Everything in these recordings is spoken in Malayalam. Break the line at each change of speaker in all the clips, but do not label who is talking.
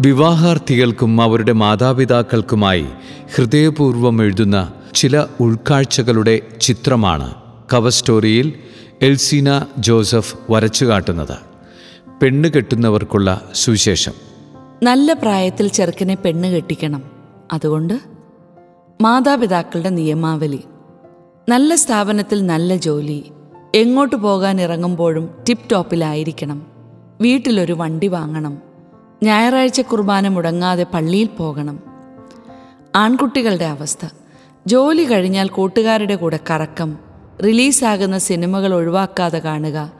വിവാഹാർത്ഥികൾക്കും അവരുടെ മാതാപിതാക്കൾക്കുമായി ഹൃദയപൂർവം എഴുതുന്ന ചില ഉൾക്കാഴ്ചകളുടെ ചിത്രമാണ് കവർ സ്റ്റോറിയിൽ എൽസീന ജോസഫ് വരച്ചു കാട്ടുന്നത്. പെണ്ണ് കെട്ടുന്നവർക്കുള്ള സുവിശേഷം.
നല്ല പ്രായത്തിൽ ചെറുക്കനെ പെണ്ണ് കെട്ടിക്കണം. അതുകൊണ്ട് മാതാപിതാക്കളുടെ നിയമാവലി. നല്ല സ്ഥാപനത്തിൽ നല്ല ജോലി. എങ്ങോട്ട് പോകാൻ ഇറങ്ങുമ്പോഴും ടിപ്പ് ടോപ്പിലായിരിക്കണം വീട്ടിലൊരു വണ്ടി വാങ്ങണം. ഞായറാഴ്ച കുർബാന മുടങ്ങാതെ പള്ളിയിൽ പോകണം. ആൺകുട്ടികളുടെ അവസ്ഥ. ജോലി കഴിഞ്ഞാൽ കൂട്ടുകാരുടെ കൂടെ കറക്കം. റിലീസാകുന്ന സിനിമകൾ ഒഴിവാക്കാതെ കാണുക.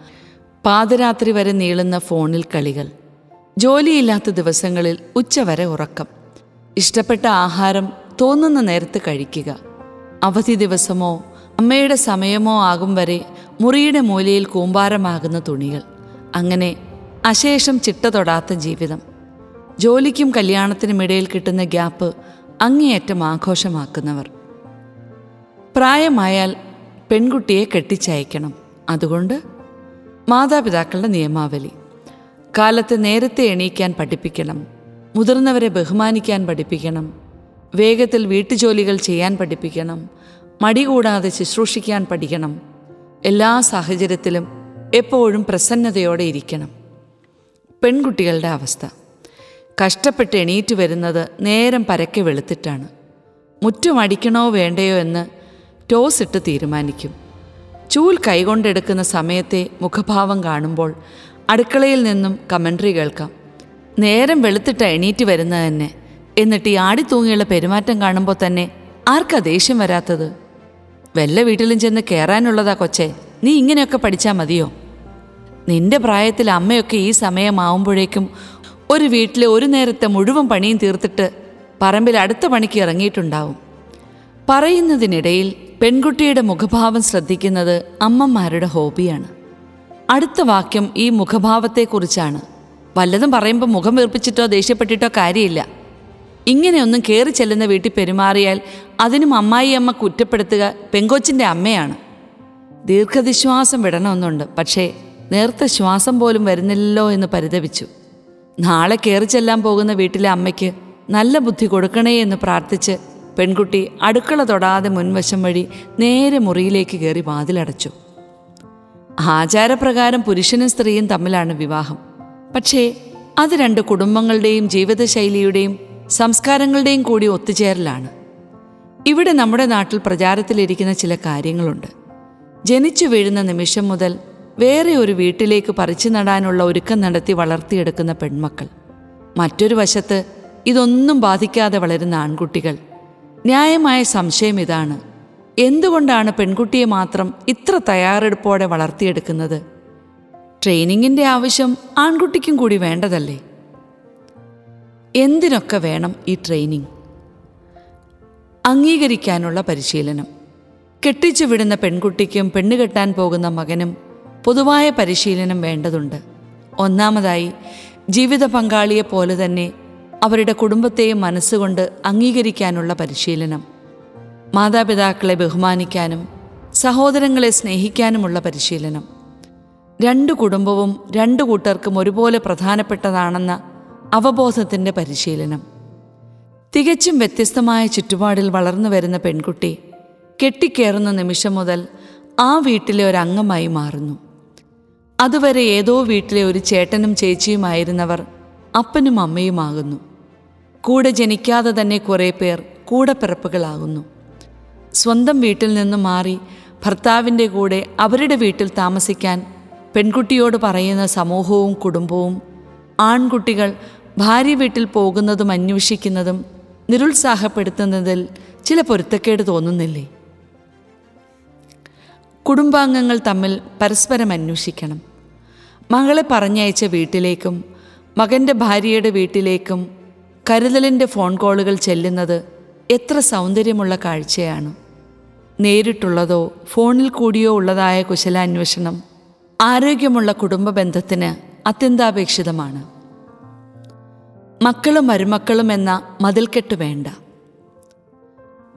പാതിരാത്രി വരെ നീളുന്ന ഫോണിൽ കളികൾ. ജോലിയില്ലാത്ത ദിവസങ്ങളിൽ ഉച്ചവരെ ഉറക്കം. ഇഷ്ടപ്പെട്ട ആഹാരം തോന്നുന്ന നേരത്ത് കഴിക്കുക. അവധി ദിവസമോ അമ്മയുടെ സമയമോ ആകും വരെ മുറിയുടെ മൂലയിൽ കൂമ്പാരമാകുന്ന തുണികൾ. അങ്ങനെ അശേഷം ചിട്ട തൊടാത്ത ജീവിതം. ജോലിക്കും കല്യാണത്തിനും ഇടയിൽ കിട്ടുന്ന ഗ്യാപ്പ് അങ്ങേയറ്റം ആഘോഷമാക്കുന്നവർ. പ്രായമായാൽ പെൺകുട്ടിയെ കെട്ടിച്ചയക്കണം. അതുകൊണ്ട് മാതാപിതാക്കളുടെ നിയമാവലി. കാലത്ത് നേരത്തെ എണീക്കാൻ പഠിപ്പിക്കണം. മുതിർന്നവരെ ബഹുമാനിക്കാൻ പഠിപ്പിക്കണം. വേഗത്തിൽ വീട്ടുജോലികൾ ചെയ്യാൻ പഠിപ്പിക്കണം. മടി കൂടാതെ ശുശ്രൂഷിക്കാൻ പഠിക്കണം. എല്ലാ സാഹചര്യത്തിലും എപ്പോഴും പ്രസന്നതയോടെ ഇരിക്കണം. പെൺകുട്ടികളുടെ അവസ്ഥ. കഷ്ടപ്പെട്ട് എണീറ്റ് വരുന്നത് നേരം പരക്കെ വെളുത്തിട്ടാണ്. മുറ്റം അടിക്കണോ വേണ്ടയോ എന്ന് ടോസ് ഇട്ട് തീരുമാനിക്കും. ചൂൽ കൈകൊണ്ടെടുക്കുന്ന സമയത്തെ മുഖഭാവം കാണുമ്പോൾ അടുക്കളയിൽ നിന്നും കമൻട്രി കേൾക്കാം. നേരം വെളുത്തിട്ട് എണീറ്റ് വരുന്നത് തന്നെ. എന്നിട്ട് ഈ ആടിത്തൂങ്ങിയുള്ള പെരുമാറ്റം കാണുമ്പോൾ തന്നെ ആർക്കാ ദേഷ്യം വരാത്തത്? വല്ല വീട്ടിലും ചെന്ന് കയറാനുള്ളതാ കൊച്ചേ. നീ ഇങ്ങനെയൊക്കെ പഠിച്ചാൽ മതിയോ? നിന്റെ പ്രായത്തിൽ അമ്മയൊക്കെ ഈ സമയമാവുമ്പോഴേക്കും ഒരു വീട്ടിലെ ഒരു നേരത്തെ മുഴുവൻ പണിയും തീർത്തിട്ട് പറമ്പിൽ അടുത്ത പണിക്ക് ഇറങ്ങിയിട്ടുണ്ടാവും. പറയുന്നതിനിടയിൽ പെൺകുട്ടിയുടെ മുഖഭാവം ശ്രദ്ധിക്കുന്നത് അമ്മമാരുടെ ഹോബിയാണ്. അടുത്ത വാക്യം ഈ മുഖഭാവത്തെക്കുറിച്ചാണ്. വല്ലതും പറയുമ്പോൾ മുഖം വീർപ്പിച്ചിട്ടോ ദേഷ്യപ്പെട്ടിട്ടോ കാര്യമില്ല. ഇങ്ങനെയൊന്നും കയറി ചെല്ലുന്ന വീട്ടിൽ പെരുമാറിയാൽ അതിനും അമ്മായി അമ്മ കുറ്റപ്പെടുത്തുക പെങ്കൊച്ചിന്റെ അമ്മയാണ്. ദീർഘനിശ്വാസം വിടണമെന്നുണ്ട് പക്ഷേ നേർത്ത ശ്വാസം പോലും വരുന്നില്ലല്ലോ എന്ന് പരിതപിച്ചു. നാളെ കയറി ചെല്ലാൻ പോകുന്ന വീട്ടിലെ അമ്മയ്ക്ക് നല്ല ബുദ്ധി കൊടുക്കണേ എന്ന് പ്രാർത്ഥിച്ച് പെൺകുട്ടി അടുക്കള തൊടാതെ മുൻവശം വഴി നേരെ മുറിയിലേക്ക് കയറി വാതിലടച്ചു. ആചാരപ്രകാരം പുരുഷനും സ്ത്രീയും തമ്മിലാണ് വിവാഹം. പക്ഷേ അത് രണ്ട് കുടുംബങ്ങളുടെയും ജീവിതശൈലിയുടെയും സംസ്കാരങ്ങളുടെയും കൂടി ഒത്തുചേരലാണ്. ഇവിടെ നമ്മുടെ നാട്ടിൽ പ്രചാരത്തിലിരിക്കുന്ന ചില കാര്യങ്ങളുണ്ട്. ജനിച്ചു വീഴുന്ന നിമിഷം മുതൽ വേറെ ഒരു വീട്ടിലേക്ക് പറിച്ചു നടാനുള്ള ഒരുക്കം നടത്തി വളർത്തിയെടുക്കുന്ന പെൺമക്കൾ. മറ്റൊരു വശത്ത് ഇതൊന്നും ബാധിക്കാതെ വളരുന്ന ആൺകുട്ടികൾ. ന്യായമായ സംശയം ഇതാണ്. എന്തുകൊണ്ടാണ് പെൺകുട്ടിയെ മാത്രം ഇത്ര തയ്യാറെടുപ്പോടെ വളർത്തിയെടുക്കുന്നത്? ട്രെയിനിങ്ങിന്റെ ആവശ്യം ആൺകുട്ടിക്കും കൂടി വേണ്ടതല്ലേ? എന്തിനൊക്കെ വേണം ഈ ട്രെയിനിങ്? അംഗീകരിക്കാനുള്ള പരിശീലനം. കെട്ടിച്ചു വിടുന്ന പെൺകുട്ടിക്കും പെണ്ണുകെട്ടാൻ പോകുന്ന മകനും പൊതുവായ പരിശീലനം വേണ്ടതുണ്ട്. ഒന്നാമതായി ജീവിത പങ്കാളിയെ പോലെ തന്നെ അവരുടെ കുടുംബത്തെയും മനസ്സുകൊണ്ട് അംഗീകരിക്കാനുള്ള പരിശീലനം. മാതാപിതാക്കളെ ബഹുമാനിക്കാനും സഹോദരങ്ങളെ സ്നേഹിക്കാനുമുള്ള പരിശീലനം. രണ്ടു കുടുംബവും രണ്ടു കൂട്ടർക്കും ഒരുപോലെ പ്രധാനപ്പെട്ടതാണെന്ന അവബോധത്തിന്റെ പരിശീലനം. തികച്ചും വ്യത്യസ്തമായ ചുറ്റുപാടിൽ വളർന്നു വരുന്ന പെൺകുട്ടി കെട്ടിക്കേറുന്ന നിമിഷം മുതൽ ആ വീട്ടിലെ ഒരംഗമായി മാറുന്നു. അതുവരെ ഏതോ വീട്ടിലെ ഒരു ചേട്ടനും ചേച്ചിയുമായിരുന്നവർ അപ്പനും അമ്മയുമാകുന്നു. കൂടെ ജനിക്കാതെ തന്നെ കുറേ പേർ കൂടപ്പിറപ്പുകളാകുന്നു സ്വന്തം വീട്ടിൽ നിന്ന് മാറി ഭർത്താവിന്റെ കൂടെ അവരുടെ വീട്ടിൽ താമസിക്കാൻ പെൺകുട്ടിയോട് പറയുന്ന സമൂഹവും കുടുംബവും ആൺകുട്ടികൾ ഭാര്യ വീട്ടിൽ പോകുന്നതും അന്വേഷിക്കുന്നതും നിരുത്സാഹപ്പെടുത്തുന്നതിൽ ചില പൊരുത്തക്കേട് തോന്നുന്നില്ലേ? കുടുംബാംഗങ്ങൾ തമ്മിൽ പരസ്പരം അന്വേഷിക്കണം. മകളെ പറഞ്ഞയച്ച വീട്ടിലേക്കും മകന്റെ ഭാര്യയുടെ വീട്ടിലേക്കും കരുതലിന്റെ ഫോൺ കോളുകൾ ചെല്ലുന്നത് എത്ര സൗന്ദര്യമുള്ള കാഴ്ചയാണ്. നേരിട്ടുള്ളതോ ഫോണിൽ കൂടിയോ ഉള്ളതായ കുശലാന്വേഷണം ആരോഗ്യമുള്ള കുടുംബ ബന്ധത്തിന് അത്യന്താപേക്ഷിതമാണ്. മക്കളും മരുമക്കളും എന്ന മതിൽക്കെട്ട് വേണ്ട.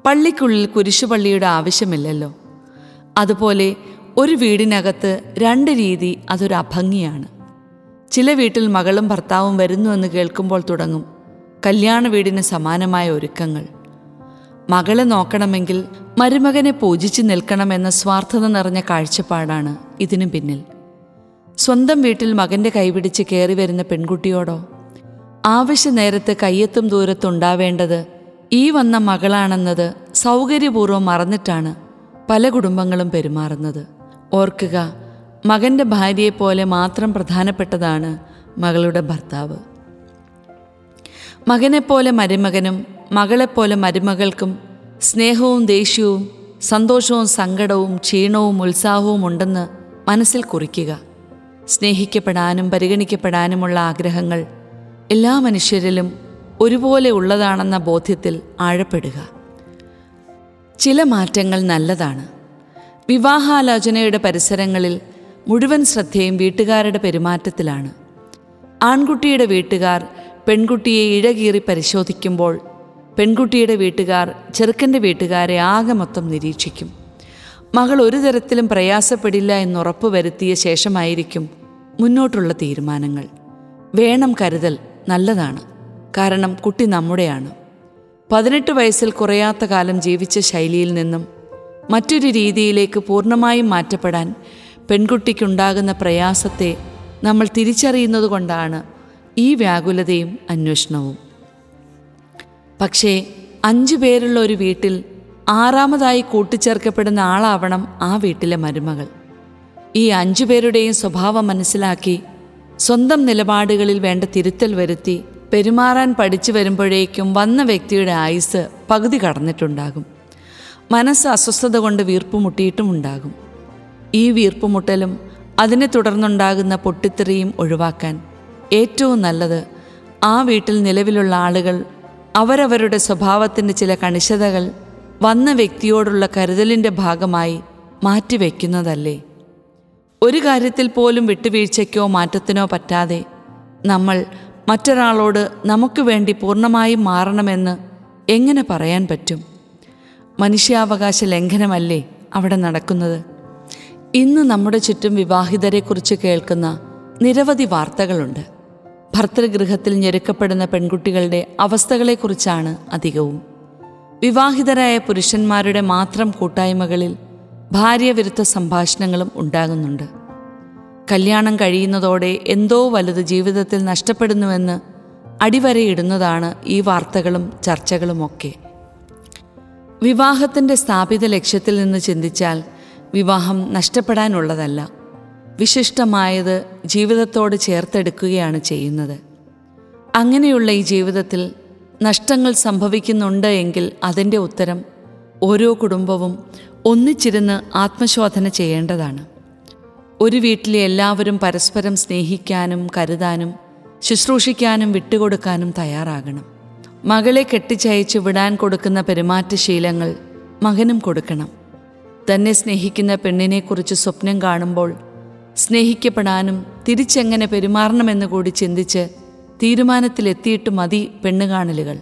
പള്ളിക്കുള്ളിൽ കുരിശുപള്ളിയുടെ ആവശ്യമില്ലല്ലോ. അതുപോലെ ഒരു വീടിനകത്ത് രണ്ട് രീതി അതൊരു അഭംഗിയാണ്. ചില വീട്ടിൽ മകളും ഭർത്താവും വരുന്നു എന്ന് കേൾക്കുമ്പോൾ തുടങ്ങും. കല്യാണ വീടിന് സമാനമായ ഒരുക്കങ്ങൾ. മകളെ നോക്കണമെങ്കിൽ മരുമകനെ പൂജിച്ച് നിൽക്കണമെന്ന സ്വാർത്ഥത നിറഞ്ഞ കാഴ്ചപ്പാടാണ് ഇതിനു പിന്നിൽ. സ്വന്തം വീട്ടിൽ മകന്റെ കൈപിടിച്ച് കയറി വരുന്ന പെൺകുട്ടിയോടോ? ആവശ്യ നേരത്ത് കയ്യെത്തും ദൂരത്തുണ്ടാവേണ്ടത് ഈ വന്ന മകളാണെന്നത് സൗകര്യപൂർവം മറന്നിട്ടാണ് പല കുടുംബങ്ങളും പെരുമാറുന്നത്. ഓർക്കുക മകന്റെ ഭാര്യയെപ്പോലെ മാത്രം പ്രധാനപ്പെട്ടതാണ് മകളുടെ ഭർത്താവ്. മകനെപ്പോലെ മരുമകനും മകളെപ്പോലെ മരുമകൾക്കും സ്നേഹവും ദേഷ്യവും സന്തോഷവും സങ്കടവും ക്ഷീണവും ഉത്സാഹവും ഉണ്ടെന്ന് മനസ്സിൽ കുറിക്കുക. സ്നേഹിക്കപ്പെടാനും പരിഗണിക്കപ്പെടാനുമുള്ള ആഗ്രഹങ്ങൾ എല്ലാ മനുഷ്യരിലും ഒരുപോലെ ഉള്ളതാണെന്ന ബോധ്യത്തിൽ ആഴപ്പെടുക. ചില മാറ്റങ്ങൾ നല്ലതാണ്. വിവാഹാലോചനയുടെ പരിസരങ്ങളിൽ മുഴുവൻ ശ്രദ്ധയും വീട്ടുകാരുടെ പെരുമാറ്റത്തിലാണ്. ആൺകുട്ടിയുടെ വീട്ടുകാർ പെൺകുട്ടിയെ ഇഴകീറി പരിശോധിക്കുമ്പോൾ പെൺകുട്ടിയുടെ വീട്ടുകാർ ചെറുക്കന്റെ വീട്ടുകാരെ ആകെ മൊത്തം നിരീക്ഷിക്കും. മകൾ ഒരു തരത്തിലും പ്രയാസപ്പെടില്ല എന്നുറപ്പ് വരുത്തിയ ശേഷമായിരിക്കും മുന്നോട്ടുള്ള തീരുമാനങ്ങൾ. വേണം കരുതൽ നല്ലതാണ് കാരണം കുട്ടി നമ്മുടെയാണ്. പതിനെട്ട് വയസ്സിൽ കുറയാത്ത കാലം ജീവിച്ച ശൈലിയിൽ നിന്നും മറ്റൊരു രീതിയിലേക്ക് പൂർണമായും മാറ്റപ്പെടാൻ പെൺകുട്ടിക്കുണ്ടാകുന്ന പ്രയാസത്തെ നമ്മൾ തിരിച്ചറിയുന്നത് കൊണ്ടാണ് ഈ വ്യാകുലതയും അന്വേഷണവും. പക്ഷേ അഞ്ചു പേരുള്ള ഒരു വീട്ടിൽ ആറാമതായി കൂട്ടിച്ചേർക്കപ്പെടുന്ന ആളാവണം ആ വീട്ടിലെ മരുമകൾ. ഈ അഞ്ചു പേരുടെയും സ്വഭാവം മനസ്സിലാക്കി സ്വന്തം നിലപാടുകളിൽ വേണ്ട തിരുത്തൽ വരുത്തി പെരുമാറാൻ പഠിച്ചു വരുമ്പോഴേക്കും വന്ന വ്യക്തിയുടെ ആയുസ് പകുതി കടന്നിട്ടുണ്ടാകും. മനസ്സ് അസ്വസ്ഥത കൊണ്ട് വീർപ്പുമുട്ടിയിട്ടും ഉണ്ടാകും. ഈ വീർപ്പുമുട്ടലും അതിനെ തുടർന്നുണ്ടാകുന്ന പൊട്ടിത്തെറിയും ഒഴിവാക്കാൻ ഏറ്റവും നല്ലത് ആ വീട്ടിൽ നിലവിലുള്ള ആളുകൾ അവരവരുടെ സ്വഭാവത്തിന്റെ ചില കണിശതകൾ വന്ന വ്യക്തിയോടുള്ള കരുതലിന്റെ ഭാഗമായി മാറ്റിവെക്കുന്നതല്ലേ? ഒരു കാര്യത്തിൽ പോലും വിട്ടുവീഴ്ചയ്ക്കോ മാറ്റത്തിനോ പറ്റാതെ നമ്മൾ മറ്റൊരാളോട് നമുക്ക് വേണ്ടി പൂർണമായും മാറണമെന്ന് എങ്ങനെ പറയാൻ പറ്റും? മനുഷ്യാവകാശ ലംഘനമല്ലേ അവിടെ നടക്കുന്നത്? ഇന്ന് നമ്മുടെ ചുറ്റും വിവാഹിതരെക്കുറിച്ച് കേൾക്കുന്ന നിരവധി വാർത്തകളുണ്ട്. ഭർത്തൃഗൃഹത്തിൽ ഞെരുക്കപ്പെടുന്ന പെൺകുട്ടികളുടെ അവസ്ഥകളെക്കുറിച്ചാണ് അധികവും. വിവാഹിതരായ പുരുഷന്മാരുടെ മാത്രം കൂട്ടായ്മകളിൽ ഭാര്യവിരുദ്ധ സംഭാഷണങ്ങളും ഉണ്ടാകുന്നുണ്ട്. കല്യാണം കഴിയുന്നതോടെ എന്തോ വലുത് ജീവിതത്തിൽ നഷ്ടപ്പെടുന്നുവെന്ന് അടിവരയിടുന്നതാണ് ഈ വാർത്തകളും ചർച്ചകളുമൊക്കെ. വിവാഹത്തിന്റെ സ്ഥാപിത ലക്ഷ്യത്തിൽ നിന്ന് ചിന്തിച്ചാൽ വിവാഹം നഷ്ടപ്പെടാനുള്ളതല്ല. വിശിഷ്ടമായത് ജീവിതത്തോട് ചേർത്തെടുക്കുകയാണ് ചെയ്യുന്നത്. അങ്ങനെയുള്ള ഈ ജീവിതത്തിൽ നഷ്ടങ്ങൾ സംഭവിക്കുന്നുണ്ട് എങ്കിൽ അതിന്റെ ഉത്തരം ഓരോ കുടുംബവും ഒന്നിച്ചിരുന്ന് ആത്മശോധന ചെയ്യേണ്ടതാണ്. ഒരു വീട്ടിലെ എല്ലാവരും പരസ്പരം സ്നേഹിക്കാനും കരുതാനും ശുശ്രൂഷിക്കാനും വിട്ടുകൊടുക്കാനും തയ്യാറാകണം. മകളെ കെട്ടിച്ചയച്ചു വിടാൻ കൊടുക്കുന്ന പെരുമാറ്റശീലങ്ങൾ മകനും കൊടുക്കണം. തന്നെ സ്നേഹിക്കുന്ന പെണ്ണിനെക്കുറിച്ച് സ്വപ്നം കാണുമ്പോൾ സ്നേഹിക്കപ്പെടാനും തിരിച്ചെങ്ങനെ പെരുമാറണമെന്ന് കൂടി ചിന്തിച്ച് തീരുമാനത്തിലെത്തിയിട്ട് മതി പെണ്ണുകാണലുകൾ.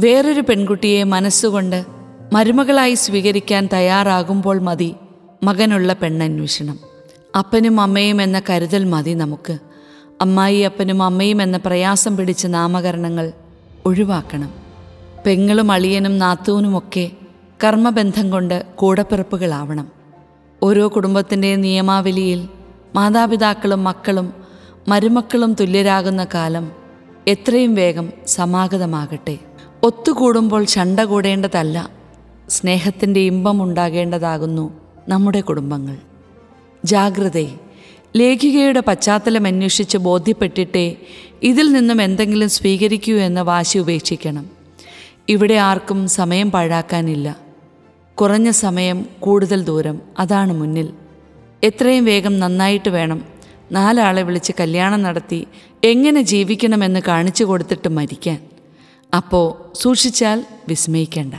വേറൊരു പെൺകുട്ടിയെ മനസ്സുകൊണ്ട് മരുമകളായി സ്വീകരിക്കാൻ തയ്യാറാകുമ്പോൾ മതി മകനുള്ള പെണ്ണന്വേഷണം. അപ്പനും അമ്മയും എന്ന കരുതൽ മതി നമുക്ക്. അമ്മായി അപ്പനും അമ്മയും എന്ന പ്രയാസം പിടിച്ച നാമകരണങ്ങൾ ഒഴിവാക്കണം. പെങ്ങളും അളിയനും നാത്തൂനുമൊക്കെ കർമ്മബന്ധം കൊണ്ട് കൂടപ്പിറപ്പുകളാവണം. ഓരോ കുടുംബത്തിന്റെ നിയമാവലിയിൽ മാതാപിതാക്കളും മക്കളും മരുമക്കളും തുല്യരാകുന്ന കാലം എത്രയും വേഗം സമാഗതമാകട്ടെ. ഒത്തുകൂടുമ്പോൾ ചണ്ട കൂടേണ്ടതല്ല സ്നേഹത്തിന്റെ ഇമ്പം ഉണ്ടാകേണ്ടതാകുന്നു നമ്മുടെ കുടുംബങ്ങൾ. ജാഗ്രതയെ ലേഖികയുടെ പശ്ചാത്തലം അന്വേഷിച്ച് ബോധ്യപ്പെട്ടിട്ടേ ഇതിൽ നിന്നും എന്തെങ്കിലും സ്വീകരിക്കൂ എന്ന വാശി ഉപേക്ഷിക്കണം. ഇവിടെ ആർക്കും സമയം പാഴാക്കാനില്ല. കുറഞ്ഞ സമയം കൂടുതൽ ദൂരം അതാണ് മുന്നിൽ. എത്രയും വേഗം നന്നായിട്ട് വേണം. നാലാളെ വിളിച്ച് കല്യാണം നടത്തി എങ്ങനെ ജീവിക്കണമെന്ന് കാണിച്ചു കൊടുത്തിട്ട് മരിക്കാൻ. അപ്പോൾ സൂക്ഷിച്ചാൽ വിസ്മയിക്കേണ്ട.